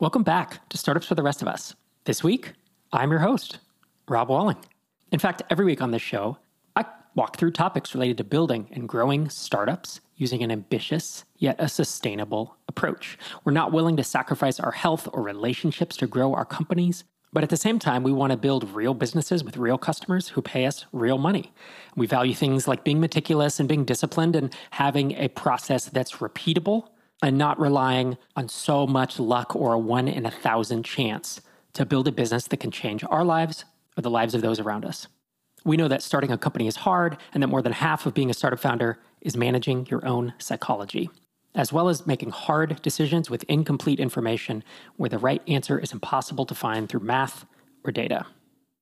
Welcome back to Startups for the Rest of Us. This week, I'm your host, Rob Walling. In fact, every week on this show, I walk through topics related to building and growing startups using an ambitious yet a sustainable approach. We're not willing to sacrifice our health or relationships to grow our companies, but at the same time, we want to build real businesses with real customers who pay us real money. We value things like being meticulous and being disciplined and having a process that's repeatable and not relying on so much luck or a one in a thousand chance to build a business that can change our lives or the lives of those around us. We know that starting a company is hard and that more than half of being a startup founder is managing your own psychology, as well as making hard decisions with incomplete information where the right answer is impossible to find through math or data.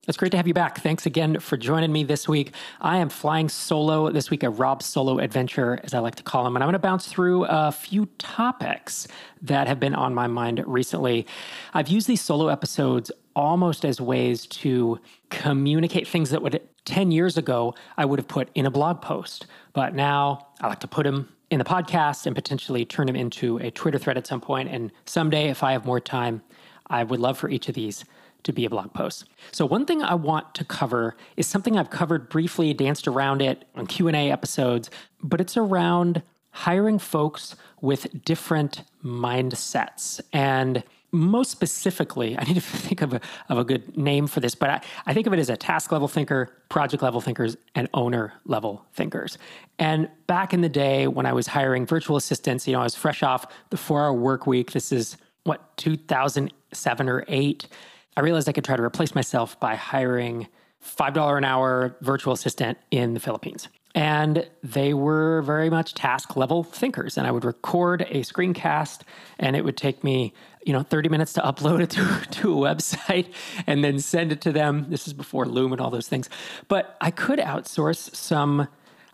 It's great to have you back. Thanks again for joining me this week. I am flying solo this week, a Rob solo adventure, as I like to call them. And I'm going to bounce through a few topics that have been on my mind recently. I've used these solo episodes almost as ways to communicate things that would 10 years ago I would have put in a blog post. But now I like to put them in the podcast and potentially turn them into a Twitter thread at some point. And someday, if I have more time, I would love for each of these to be a blog post. So one thing I want to cover is something I've covered briefly, danced around it on Q&A episodes, but it's around hiring folks with different mindsets. And most specifically, I need to think of a, of a good name for this, but I, I think of it as a task level thinker, project level thinkers, and owner level thinkers. And back in the day when I was hiring virtual assistants, you know, I was fresh off the four hour work week. This is what, 2007 or eight. I realized I could try to replace myself by hiring $5 an hour virtual assistant in the Philippines. And they were very much task level thinkers. And I would record a screencast and it would take me, you know, 30 minutes to upload it to, to a website and then send it to them. This is before Loom and all those things. But I could outsource some,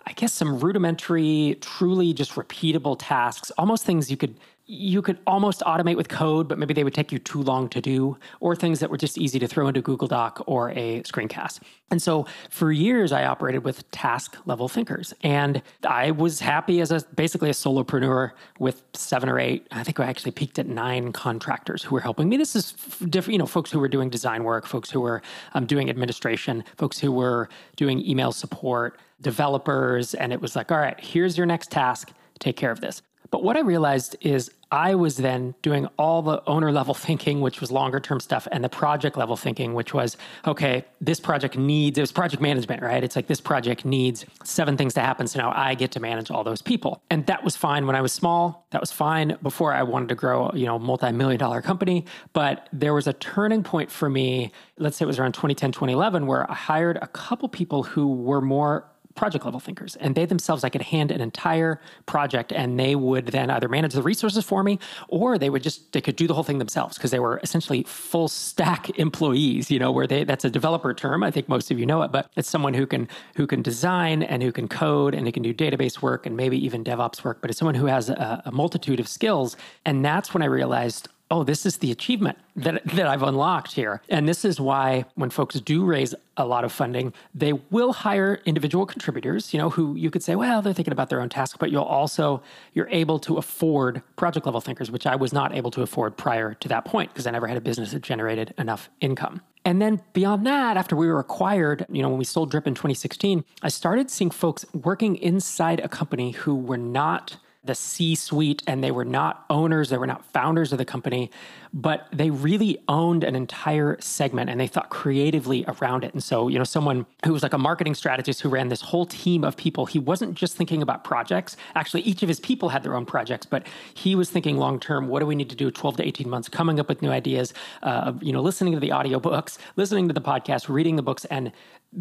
I guess, some rudimentary, truly just repeatable tasks, almost things you could you could almost automate with code, but maybe they would take you too long to do, or things that were just easy to throw into Google Doc or a screencast. And so for years, I operated with task level thinkers. And I was happy as a basically a solopreneur with seven or eight, I think I actually peaked at nine contractors who were helping me. This is different, you know, folks who were doing design work, folks who were um, doing administration, folks who were doing email support, developers. And it was like, all right, here's your next task, take care of this. But what I realized is I was then doing all the owner level thinking, which was longer term stuff, and the project level thinking, which was, okay, this project needs, it was project management, right? It's like this project needs seven things to happen. So now I get to manage all those people. And that was fine when I was small. That was fine before I wanted to grow, you know, multi million dollar company. But there was a turning point for me, let's say it was around 2010, 2011, where I hired a couple people who were more project level thinkers. And they themselves, I could hand an entire project and they would then either manage the resources for me or they would just, they could do the whole thing themselves because they were essentially full stack employees, you know, where they, that's a developer term. I think most of you know it, but it's someone who can, who can design and who can code and who can do database work and maybe even DevOps work, but it's someone who has a, a multitude of skills. And that's when I realized, oh, this is the achievement that, that I've unlocked here. And this is why when folks do raise a lot of funding, they will hire individual contributors, you know, who you could say, well, they're thinking about their own task, but you'll also, you're able to afford project level thinkers, which I was not able to afford prior to that point because I never had a business that generated enough income. And then beyond that, after we were acquired, you know, when we sold Drip in 2016, I started seeing folks working inside a company who were not the C suite and they were not owners, they were not founders of the company, but they really owned an entire segment and they thought creatively around it. And so, you know, someone who was like a marketing strategist who ran this whole team of people, he wasn't just thinking about projects. Actually, each of his people had their own projects, but he was thinking long term, what do we need to do 12 to 18 months, coming up with new ideas, uh, you know, listening to the audiobooks, listening to the podcast, reading the books, and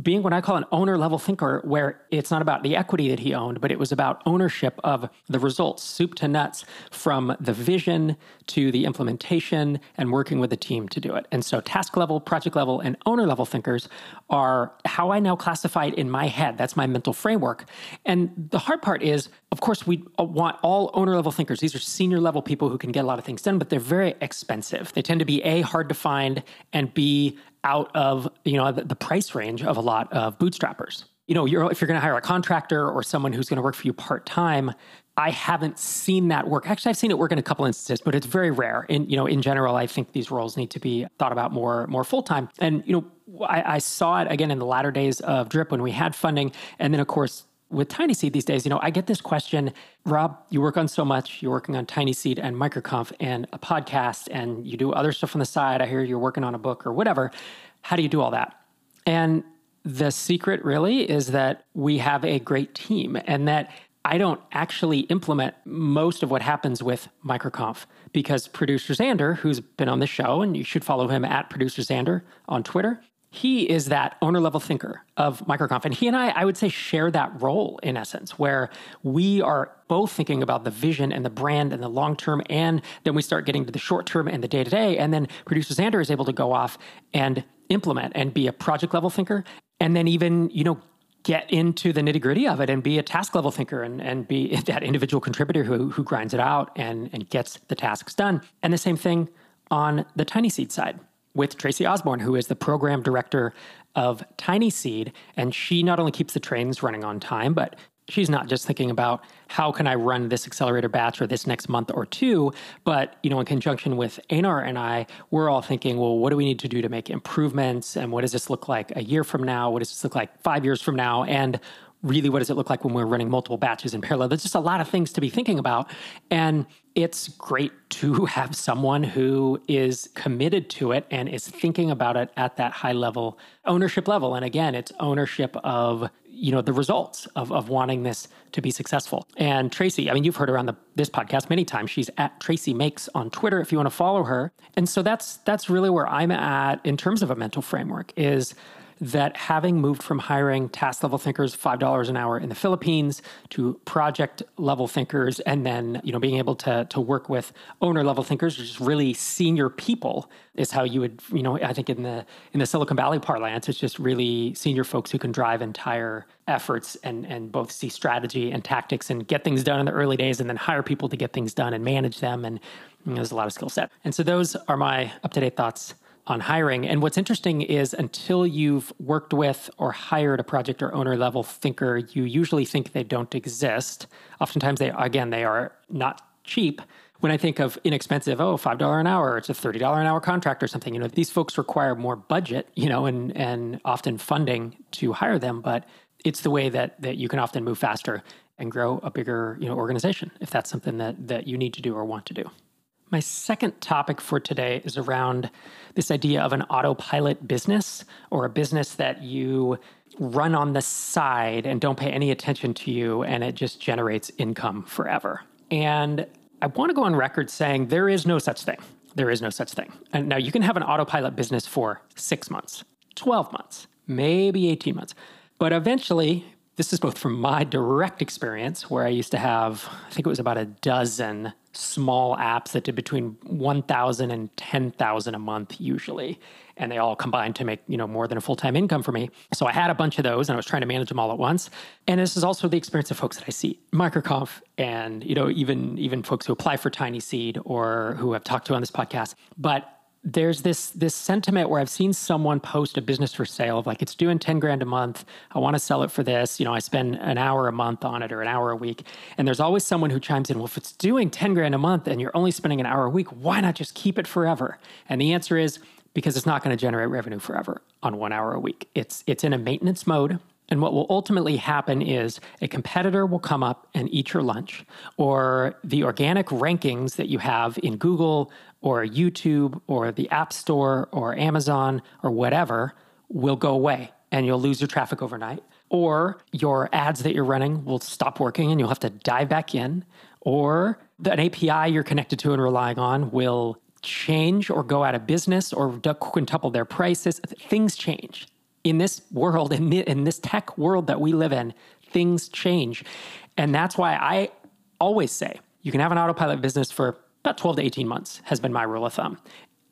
being what I call an owner level thinker, where it's not about the equity that he owned, but it was about ownership of the results, soup to nuts, from the vision to the implementation and working with a team to do it. And so, task level, project level, and owner level thinkers are how I now classify it in my head. That's my mental framework. And the hard part is, of course, we want all owner level thinkers. These are senior level people who can get a lot of things done, but they're very expensive. They tend to be A, hard to find, and B, out of you know the, the price range of a lot of bootstrappers you know, you're, if you're going to hire a contractor or someone who's going to work for you part time, I haven't seen that work. Actually, I've seen it work in a couple instances, but it's very rare. And you know, in general, I think these roles need to be thought about more more full time. And you know, I, I saw it again in the latter days of Drip when we had funding, and then of course with Tiny Seed these days, you know, I get this question, Rob, you work on so much. You're working on Tiny Seed and MicroConf and a podcast, and you do other stuff on the side. I hear you're working on a book or whatever. How do you do all that? And the secret really is that we have a great team and that I don't actually implement most of what happens with MicroConf because producer Xander, who's been on the show, and you should follow him at producer Xander on Twitter, he is that owner level thinker of MicroConf. And he and I, I would say, share that role in essence, where we are both thinking about the vision and the brand and the long term. And then we start getting to the short term and the day to day. And then producer Xander is able to go off and implement and be a project level thinker. And then even, you know, get into the nitty gritty of it and be a task level thinker and, and be that individual contributor who, who grinds it out and, and gets the tasks done. And the same thing on the Tiny Seed side with Tracy Osborn, who is the program director of Tiny Seed. And she not only keeps the trains running on time, but she's not just thinking about how can I run this accelerator batch or this next month or two, but you know, in conjunction with Einar and I, we're all thinking, well, what do we need to do to make improvements? And what does this look like a year from now? What does this look like five years from now? And really what does it look like when we're running multiple batches in parallel? There's just a lot of things to be thinking about and it's great to have someone who is committed to it and is thinking about it at that high level ownership level. And again it's ownership of you know the results of, of wanting this to be successful. And tracy i mean you've heard her on the, this podcast many times. She's at tracy makes on twitter if you want to follow her. And so that's that's really where i'm at in terms of a mental framework is that having moved from hiring task level thinkers $5 an hour in the Philippines to project level thinkers and then you know being able to to work with owner level thinkers just really senior people is how you would you know I think in the in the Silicon Valley parlance it's just really senior folks who can drive entire efforts and and both see strategy and tactics and get things done in the early days and then hire people to get things done and manage them and you know, there's a lot of skill set. And so those are my up to date thoughts on hiring. And what's interesting is until you've worked with or hired a project or owner level thinker, you usually think they don't exist. Oftentimes, they, again, they are not cheap. When I think of inexpensive, oh, $5 an hour, it's a $30 an hour contract or something, you know, these folks require more budget, you know, and, and often funding to hire them. But it's the way that, that you can often move faster and grow a bigger, you know, organization if that's something that, that you need to do or want to do. My second topic for today is around this idea of an autopilot business or a business that you run on the side and don't pay any attention to you and it just generates income forever. And I want to go on record saying there is no such thing. There is no such thing. And now you can have an autopilot business for six months, 12 months, maybe 18 months. But eventually, this is both from my direct experience, where I used to have, I think it was about a dozen small apps that did between 1000 and 10,000 a month usually. And they all combined to make you know more than a full-time income for me. So i had a bunch of those and i was trying to manage them all at once. And this is also the experience of folks that i see. Microconf and you know even even folks who apply for tiny seed or who I've talked to on this podcast. But there's this this sentiment where I've seen someone post a business for sale of like it's doing 10 grand a month. I want to sell it for this. You know, I spend an hour a month on it or an hour a week. And there's always someone who chimes in, well, if it's doing 10 grand a month and you're only spending an hour a week, why not just keep it forever? And the answer is because it's not going to generate revenue forever on one hour a week. It's it's in a maintenance mode and what will ultimately happen is a competitor will come up and eat your lunch, or the organic rankings that you have in Google or YouTube or the App Store or Amazon or whatever will go away and you'll lose your traffic overnight. Or your ads that you're running will stop working and you'll have to dive back in. Or an API you're connected to and relying on will change or go out of business or quintuple their prices. Things change in this world, in, the, in this tech world that we live in, things change. And that's why I always say you can have an autopilot business for about 12 to 18 months, has been my rule of thumb.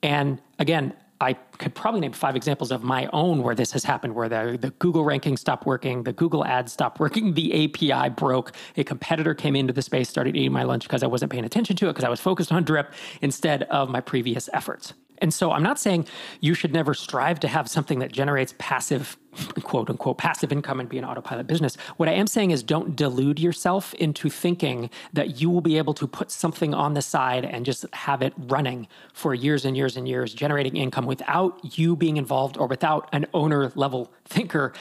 And again, I could probably name five examples of my own where this has happened, where the, the Google ranking stopped working, the Google ads stopped working, the API broke, a competitor came into the space, started eating my lunch because I wasn't paying attention to it because I was focused on drip instead of my previous efforts. And so I'm not saying you should never strive to have something that generates passive, quote unquote, passive income and be an autopilot business. What I am saying is don't delude yourself into thinking that you will be able to put something on the side and just have it running for years and years and years, generating income without you being involved or without an owner level thinker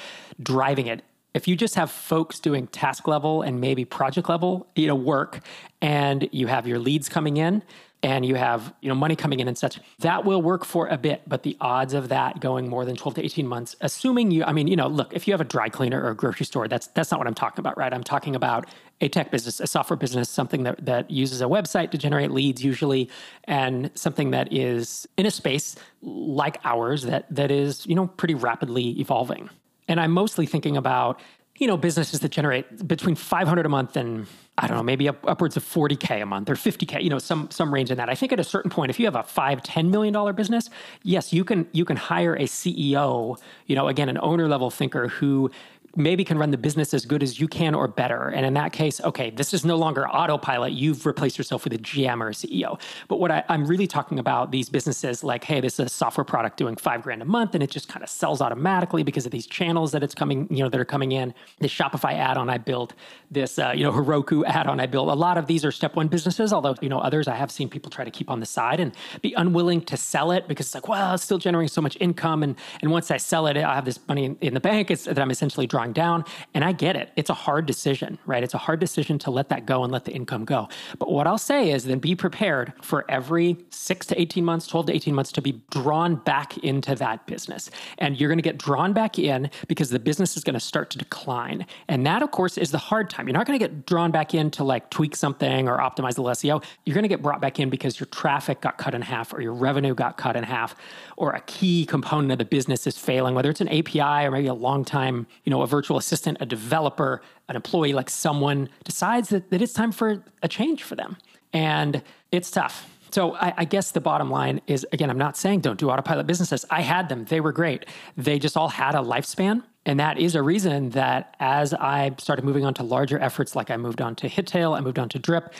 driving it if you just have folks doing task level and maybe project level you know work and you have your leads coming in and you have you know money coming in and such that will work for a bit but the odds of that going more than 12 to 18 months assuming you i mean you know look if you have a dry cleaner or a grocery store that's that's not what i'm talking about right? I'm talking about a tech business a software business something that that uses a website to generate leads usually and something that is in a space like ours that that is you know pretty rapidly evolving. And i'm mostly thinking about you know businesses that generate between 500 a month and I don't know, maybe up, upwards of 40K a month or 50K, you know, some some range in that. I think at a certain point, if you have a five, $10 million business, yes, you can you can hire a CEO, you know, again, an owner level thinker who maybe can run the business as good as you can or better. And in that case, okay, this is no longer autopilot. You've replaced yourself with a GM or a CEO. But what I, am really talking about these businesses like, hey, this is a software product doing five grand a month and it just kind of sells automatically because of these channels that it's coming, you know, that are coming in. This Shopify add-on I built, this uh, you know, Heroku add-on I built. A lot of these are step one businesses, although, you know, others I have seen people try to keep on the side and be unwilling to sell it because it's like, well, it's still generating so much income. And and once I sell it, I have this money in, in the bank it's, that I'm essentially drawing drawing down. And I get it. It's a hard decision, right? It's a hard decision to let that go and let the income go. But what I'll say is then be prepared for every six to 18 months, 12 to 18 months to be drawn back into that business. And you're going to get drawn back in because the business is going to start to decline. And that, of course, is the hard time. You're not going to get drawn back in to like tweak something or optimize the SEO. You're going to get brought back in because your traffic got cut in half or your revenue got cut in half or a key component of the business is failing, whether it's an API or maybe a long time, you know, virtual assistant, a developer, an employee, like someone decides that, that it's time for a change for them. And it's tough. So I, I, guess the bottom line is again, I'm not saying don't do autopilot businesses. I had them; they were great. They just all had a lifespan, and that is a reason that as I started moving on to larger efforts, like I moved on to Hittail, I moved on to Drip,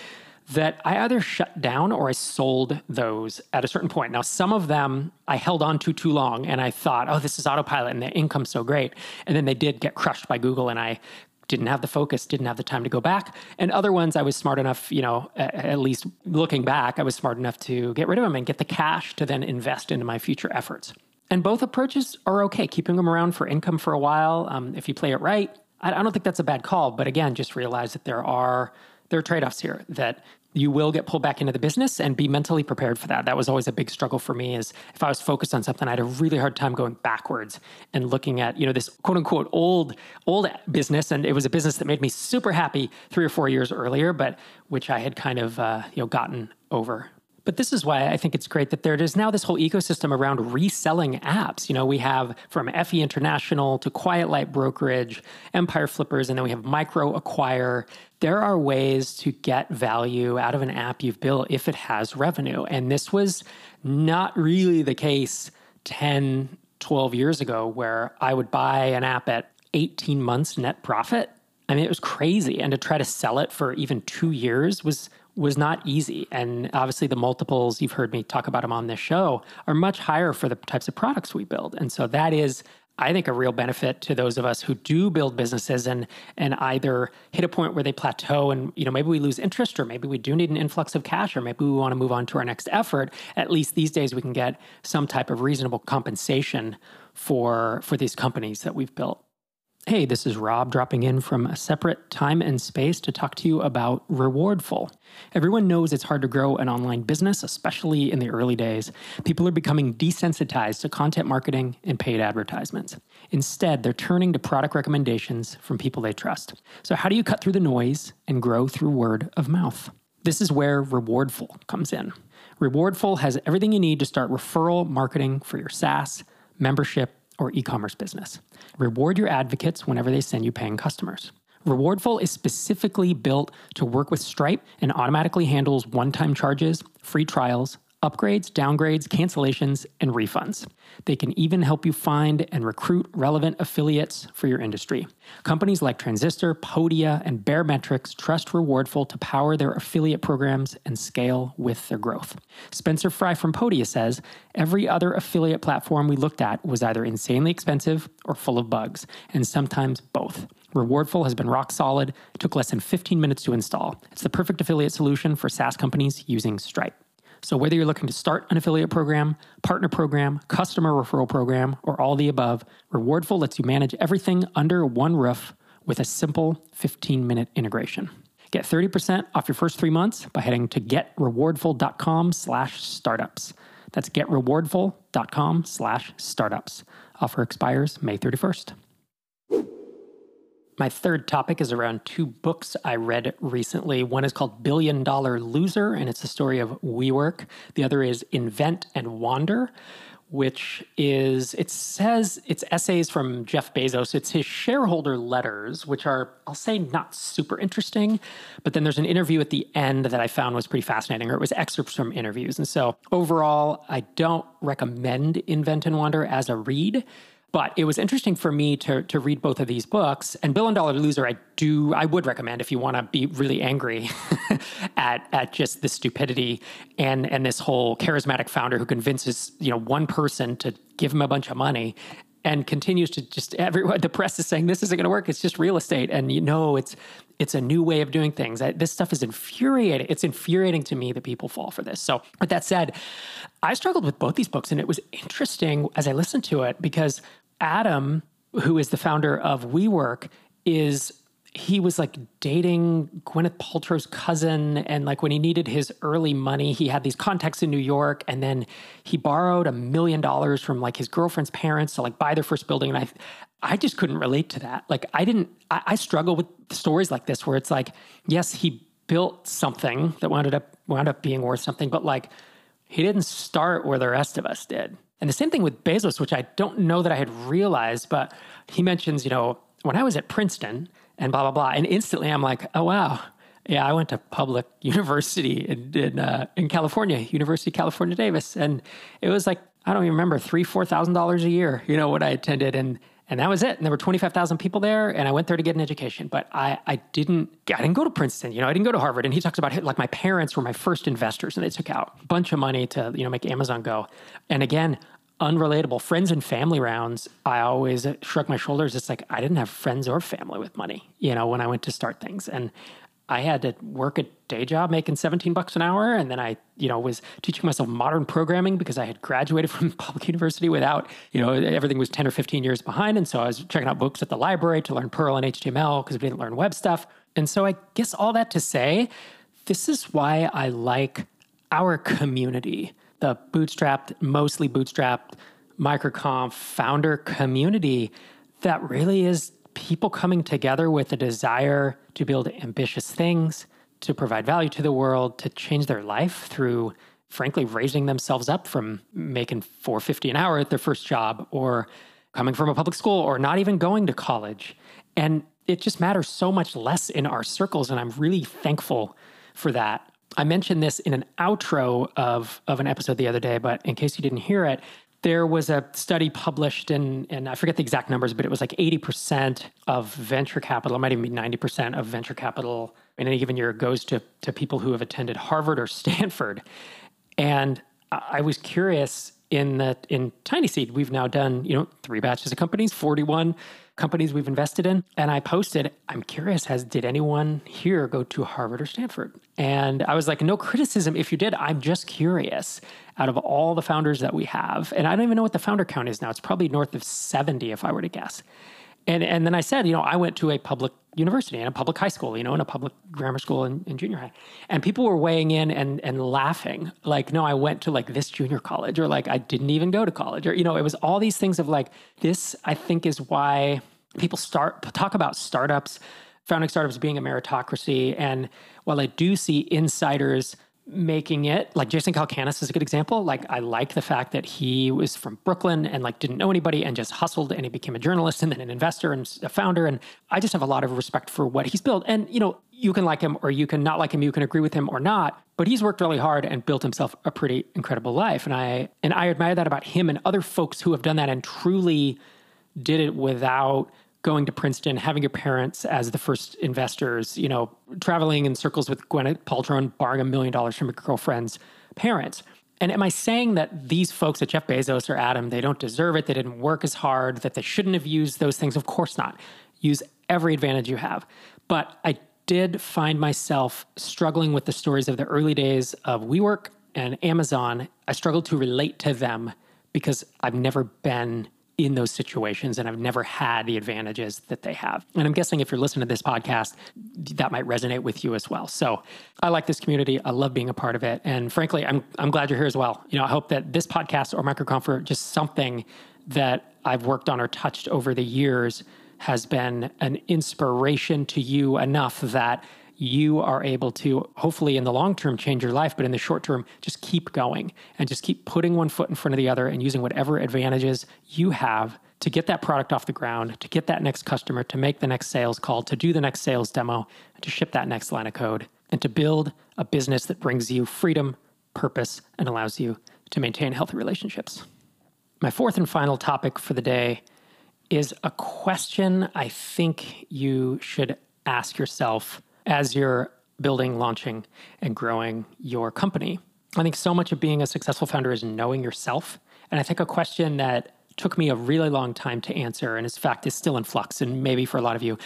that I either shut down or I sold those at a certain point. Now, some of them I held on to too long and I thought, oh, this is autopilot and the income's so great. And then they did get crushed by Google and I didn't have the focus, didn't have the time to go back. And other ones I was smart enough, you know, at least looking back, I was smart enough to get rid of them and get the cash to then invest into my future efforts. And both approaches are okay, keeping them around for income for a while. Um, if you play it right, I, I don't think that's a bad call. But again, just realize that there are there are trade-offs here that you will get pulled back into the business and be mentally prepared for that. That was always a big struggle for me is if I was focused on something, I had a really hard time going backwards and looking at, you know, this quote unquote old, old business. And it was a business that made me super happy three or four years earlier, but which I had kind of, uh, you know, gotten over but this is why I think it's great that there is now this whole ecosystem around reselling apps. You know, we have from FE International to Quiet Light Brokerage, Empire Flippers, and then we have Micro Acquire. There are ways to get value out of an app you've built if it has revenue. And this was not really the case 10, 12 years ago, where I would buy an app at 18 months net profit. I mean, it was crazy. And to try to sell it for even two years was was not easy. And obviously, the multiples, you've heard me talk about them on this show, are much higher for the types of products we build. And so that is, I think, a real benefit to those of us who do build businesses and and either hit a point where they plateau and you know maybe we lose interest or maybe we do need an influx of cash or maybe we want to move on to our next effort. At least these days we can get some type of reasonable compensation for for these companies that we've built. Hey, this is Rob dropping in from a separate time and space to talk to you about Rewardful. Everyone knows it's hard to grow an online business, especially in the early days. People are becoming desensitized to content marketing and paid advertisements. Instead, they're turning to product recommendations from people they trust. So, how do you cut through the noise and grow through word of mouth? This is where Rewardful comes in. Rewardful has everything you need to start referral marketing for your SaaS, membership, or e commerce business. Reward your advocates whenever they send you paying customers. Rewardful is specifically built to work with Stripe and automatically handles one time charges, free trials, upgrades, downgrades, cancellations, and refunds. They can even help you find and recruit relevant affiliates for your industry. Companies like Transistor, Podia, and Baremetrics trust Rewardful to power their affiliate programs and scale with their growth. Spencer Fry from Podia says every other affiliate platform we looked at was either insanely expensive or full of bugs, and sometimes both. Rewardful has been rock solid, it took less than 15 minutes to install. It's the perfect affiliate solution for SaaS companies using Stripe. So, whether you're looking to start an affiliate program, partner program, customer referral program, or all the above, Rewardful lets you manage everything under one roof with a simple 15 minute integration. Get 30% off your first three months by heading to getrewardful.com slash startups. That's getrewardful.com slash startups. Offer expires May 31st. My third topic is around two books I read recently. One is called Billion Dollar Loser, and it's the story of WeWork. The other is Invent and Wander, which is, it says it's essays from Jeff Bezos. It's his shareholder letters, which are, I'll say, not super interesting. But then there's an interview at the end that I found was pretty fascinating, or it was excerpts from interviews. And so overall, I don't recommend Invent and Wander as a read. But it was interesting for me to to read both of these books. And Billion Dollar Loser, I do I would recommend if you want to be really angry at at just the stupidity and and this whole charismatic founder who convinces you know one person to give him a bunch of money and continues to just everyone the press is saying this isn't going to work. It's just real estate. And you know it's it's a new way of doing things. I, this stuff is infuriating it's infuriating to me that people fall for this. So with that said i struggled with both these books and it was interesting as i listened to it because Adam, who is the founder of WeWork, is he was like dating Gwyneth Paltrow's cousin. And like when he needed his early money, he had these contacts in New York. And then he borrowed a million dollars from like his girlfriend's parents to like buy their first building. And I, I just couldn't relate to that. Like I didn't, I, I struggle with stories like this where it's like, yes, he built something that wound up, wound up being worth something, but like he didn't start where the rest of us did. And the same thing with Bezos, which I don't know that I had realized, but he mentions, you know, when I was at Princeton and blah, blah, blah. And instantly I'm like, oh, wow. Yeah, I went to public university in in, uh, in California, University of California Davis, and it was like I don't even remember three four thousand dollars a year. You know what I attended, and and that was it. And there were 25,000 people there, and I went there to get an education. But I, I didn't, I didn't go to Princeton. You know, I didn't go to Harvard. And he talks about like my parents were my first investors, and they took out a bunch of money to you know make Amazon go. And again, unrelatable friends and family rounds. I always shrug my shoulders. It's like I didn't have friends or family with money. You know, when I went to start things, and I had to work a day job making 17 bucks an hour. And then I, you know, was teaching myself modern programming because I had graduated from public university without, you know, everything was 10 or 15 years behind. And so I was checking out books at the library to learn Perl and HTML because we didn't learn web stuff. And so I guess all that to say, this is why I like our community, the bootstrapped, mostly bootstrapped microconf founder community that really is people coming together with a desire to build ambitious things, to provide value to the world, to change their life through frankly raising themselves up from making 450 an hour at their first job or coming from a public school or not even going to college. And it just matters so much less in our circles and I'm really thankful for that. I mentioned this in an outro of, of an episode the other day, but in case you didn't hear it, there was a study published in, and I forget the exact numbers, but it was like 80% of venture capital, it might even be 90% of venture capital in any given year goes to, to people who have attended Harvard or Stanford. And I was curious in that in Tiny Seed, we've now done, you know, three batches of companies, 41 companies we've invested in. And I posted, I'm curious, has did anyone here go to Harvard or Stanford? And I was like, no criticism if you did. I'm just curious out of all the founders that we have. And I don't even know what the founder count is now. It's probably north of 70 if I were to guess. And and then I said, you know, I went to a public university and a public high school, you know, and a public grammar school and, and, junior high. And people were weighing in and and laughing, like, no, I went to like this junior college, or like I didn't even go to college, or you know, it was all these things of like this. I think is why people start talk about startups, founding startups being a meritocracy. And while I do see insiders making it like Jason Calacanis is a good example. Like I like the fact that he was from Brooklyn and like didn't know anybody and just hustled and he became a journalist and then an investor and a founder. And I just have a lot of respect for what he's built. And you know, you can like him or you can not like him, you can agree with him or not, but he's worked really hard and built himself a pretty incredible life. And I and I admire that about him and other folks who have done that and truly did it without going to Princeton, having your parents as the first investors, you know, traveling in circles with Gwyneth Paltrow and borrowing a million dollars from your girlfriend's parents. And am I saying that these folks at Jeff Bezos or Adam, they don't deserve it, they didn't work as hard, that they shouldn't have used those things? Of course not. Use every advantage you have. But I did find myself struggling with the stories of the early days of WeWork and Amazon. I struggled to relate to them because I've never been in those situations and I've never had the advantages that they have. And I'm guessing if you're listening to this podcast, that might resonate with you as well. So I like this community. I love being a part of it. And frankly, I'm, I'm glad you're here as well. You know, I hope that this podcast or MicroConf or just something that I've worked on or touched over the years has been an inspiration to you enough that you are able to hopefully in the long term change your life, but in the short term, just keep going and just keep putting one foot in front of the other and using whatever advantages you have to get that product off the ground, to get that next customer, to make the next sales call, to do the next sales demo, to ship that next line of code, and to build a business that brings you freedom, purpose, and allows you to maintain healthy relationships. My fourth and final topic for the day is a question I think you should ask yourself as you're building, launching, and growing your company. I think so much of being a successful founder is knowing yourself. And I think a question that took me a really long time to answer, and in fact is still in flux, and maybe for a lot of you,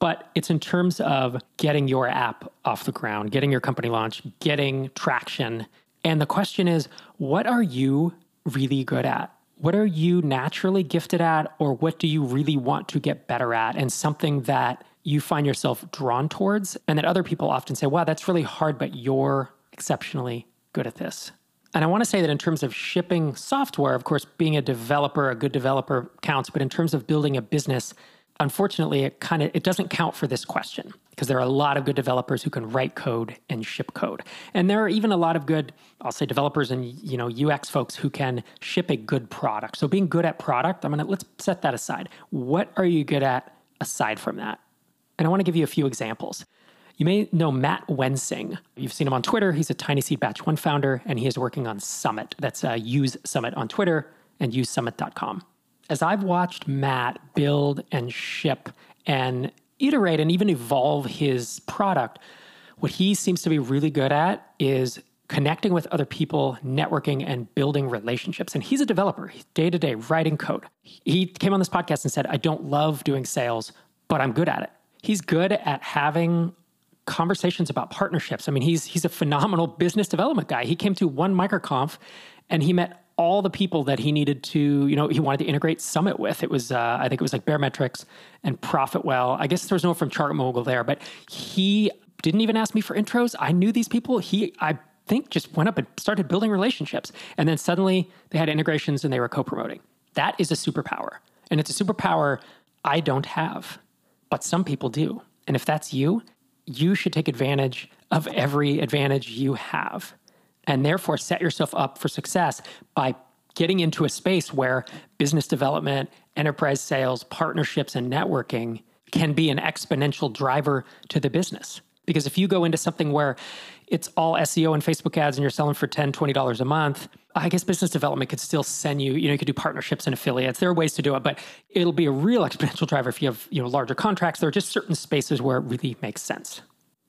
but it's in terms of getting your app off the ground, getting your company launched, getting traction. And the question is, what are you really good at? What are you naturally gifted at, or what do you really want to get better at? And something that you find yourself drawn towards, and that other people often say, wow, that's really hard, but you're exceptionally good at this. And I want to say that in terms of shipping software, of course, being a developer, a good developer counts, but in terms of building a business, unfortunately, it kind of it doesn't count for this question because there are a lot of good developers who can write code and ship code. And there are even a lot of good, I'll say developers and you know UX folks who can ship a good product. So being good at product, I'm going to let's set that aside. What are you good at aside from that? And I want to give you a few examples. You may know Matt Wensing. You've seen him on Twitter. He's a Tiny Seed Batch 1 founder, and he is working on Summit. That's uh, Use Summit on Twitter and usesummit.com. As I've watched Matt build and ship and iterate and even evolve his product, what he seems to be really good at is connecting with other people, networking, and building relationships. And he's a developer, day to day, writing code. He came on this podcast and said, I don't love doing sales, but I'm good at it he's good at having conversations about partnerships. I mean, he's he's a phenomenal business development guy. He came to one microconf and he met all the people that he needed to, you know, he wanted to integrate Summit with. It was, uh, I think it was like Baremetrics and Profitwell. I guess there was no from ChartMogul there, but he didn't even ask me for intros. I knew these people. He, I think, just went up and started building relationships. And then suddenly they had integrations and they were co promoting. That is a superpower. And it's a superpower I don't have but some people do. And if that's you, you should take advantage of every advantage you have and therefore set yourself up for success by getting into a space where business development, enterprise sales, partnerships, and networking can be an exponential driver to the business. Because if you go into something where it's all SEO and Facebook ads and you're selling for $10, $20 a month, I guess business development could still send you, you know, you could do partnerships and affiliates. There are ways to do it, but it'll be a real exponential driver if you have, you know, larger contracts. There are just certain spaces where it really makes sense.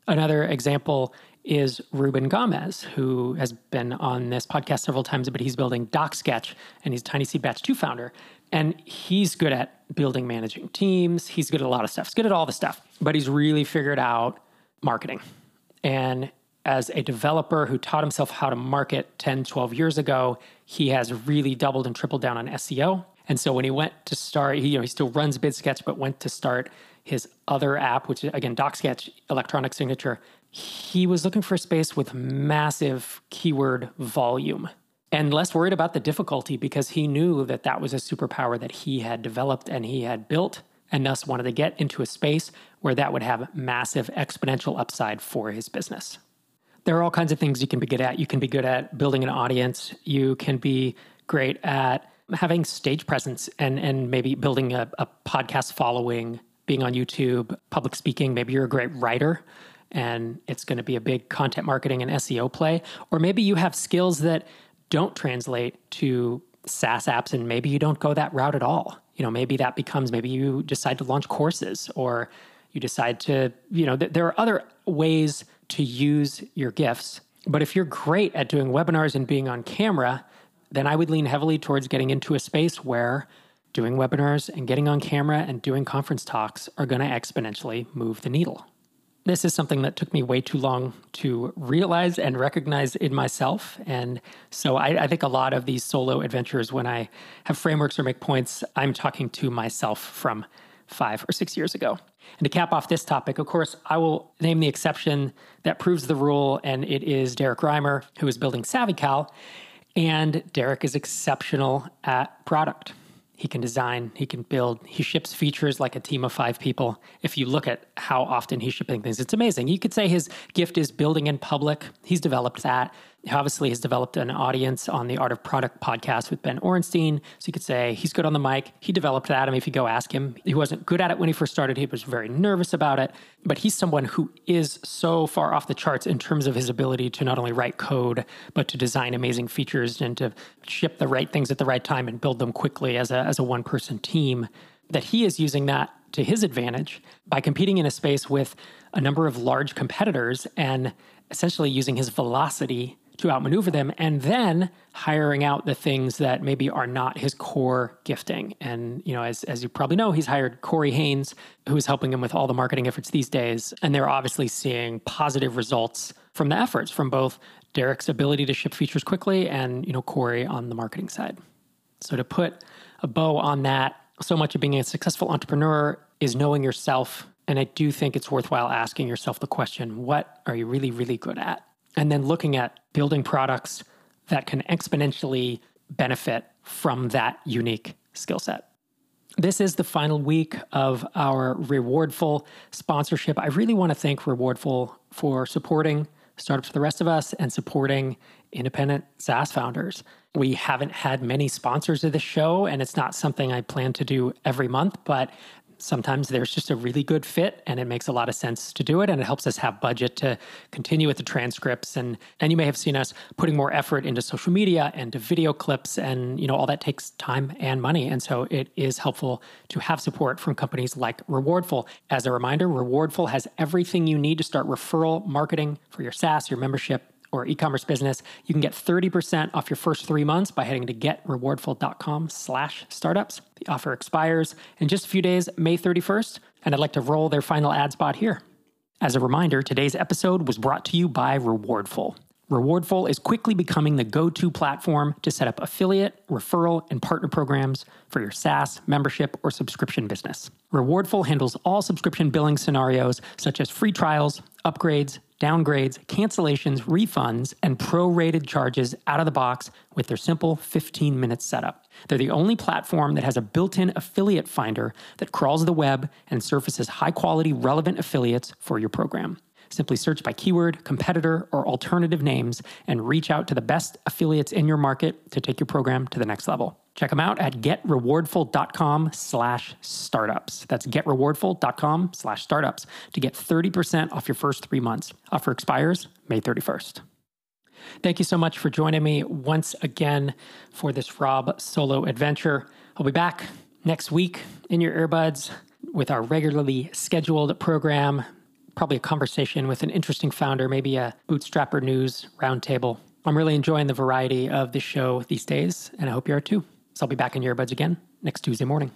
Another example is Ruben Gamez, who has been on this podcast several times, but he's building DocSketch and he's Tiny Seed Batch 2 founder. And he's good at building managing teams. He's good at a lot of stuff. He's good at all the stuff, but he's really figured out marketing. And as a developer who taught himself how to market 10, 12 years ago, he has really doubled and tripled down on SEO. And so when he went to start, he, you know, he still runs BidSketch, but went to start his other app, which is again DocSketch, electronic signature. He was looking for a space with massive keyword volume and less worried about the difficulty because he knew that that was a superpower that he had developed and he had built and thus wanted to get into a space where that would have massive exponential upside for his business. There are all kinds of things you can be good at. You can be good at building an audience. You can be great at having stage presence and and maybe building a, a podcast following, being on YouTube, public speaking. Maybe you're a great writer and it's going to be a big content marketing and SEO play. Or maybe you have skills that don't translate to SaaS apps and maybe you don't go that route at all. You know, maybe that becomes maybe you decide to launch courses or you decide to, you know, th- there are other ways to use your gifts. But if you're great at doing webinars and being on camera, then I would lean heavily towards getting into a space where doing webinars and getting on camera and doing conference talks are going to exponentially move the needle. This is something that took me way too long to realize and recognize in myself. And so I, I, think a lot of these solo adventures, when I have frameworks or make points, I'm talking to myself from five or six years ago. And to cap off this topic, of course, I will name the exception that proves the rule, and it is Derrick Reimer, who is building SavvyCal. And Derrick is exceptional at product. He can design, he can build, he ships features like a team of five people. If you look at how often he's shipping things, it's amazing. You could say his gift is building in public. He's developed that. He obviously has developed an audience on the Art of Product podcast with Ben Orenstein. So you could say he's good on the mic. He developed that. I mean, if you go ask him, he wasn't good at it when he first started. He was very nervous about it. But he's someone who is so far off the charts in terms of his ability to not only write code, but to design amazing features and to ship the right things at the right time and build them quickly as a, as a one person team. That he is using that to his advantage by competing in a space with a number of large competitors and essentially using his velocity to outmaneuver them and then hiring out the things that maybe are not his core gifting. And, you know, as, as you probably know, he's hired Corey Haines, who is helping him with all the marketing efforts these days. And they're obviously seeing positive results from the efforts from both Derrick's ability to ship features quickly and, you know, Corey on the marketing side. So to put a bow on that, so much of being a successful entrepreneur is knowing yourself. And I do think it's worthwhile asking yourself the question what are you really, really good at? And then looking at building products that can exponentially benefit from that unique skill set. This is the final week of our Rewardful sponsorship. I really want to thank Rewardful for supporting startups for the rest of us and supporting independent SaaS founders. We haven't had many sponsors of the show, and it's not something I plan to do every month, but sometimes there's just a really good fit and it makes a lot of sense to do it and it helps us have budget to continue with the transcripts. And and you may have seen us putting more effort into social media and to video clips and you know all that takes time and money. And so it is helpful to have support from companies like Rewardful. As a reminder Rewardful has everything you need to start referral marketing for your SaaS your membership or e-commerce business, you can get 30% off your first three months by heading to getrewardful.com slash startups. The offer expires in just a few days, May 31st, and I'd like to roll their final ad spot here. As a reminder, today's episode was brought to you by Rewardful. Rewardful is quickly becoming the go to platform to set up affiliate, referral, and partner programs for your SaaS, membership, or subscription business. Rewardful handles all subscription billing scenarios such as free trials, upgrades, downgrades, cancellations, refunds, and prorated charges out of the box with their simple 15 minute setup. They're the only platform that has a built in affiliate finder that crawls the web and surfaces high quality, relevant affiliates for your program. Simply search by keyword, competitor, or alternative names and reach out to the best affiliates in your market to take your program to the next level. Check them out at getrewardful.com slash startups. That's getrewardful.com slash startups to get 30% off your first three months. Offer expires May 31st. Thank you so much for joining me once again for this Rob solo adventure. I'll be back next week in your earbuds with our regularly scheduled program probably a conversation with an interesting founder, maybe a bootstrapper news roundtable. I'm really enjoying the variety of the show these days, and I hope you are too. So I'll be back in your earbuds again next Tuesday morning.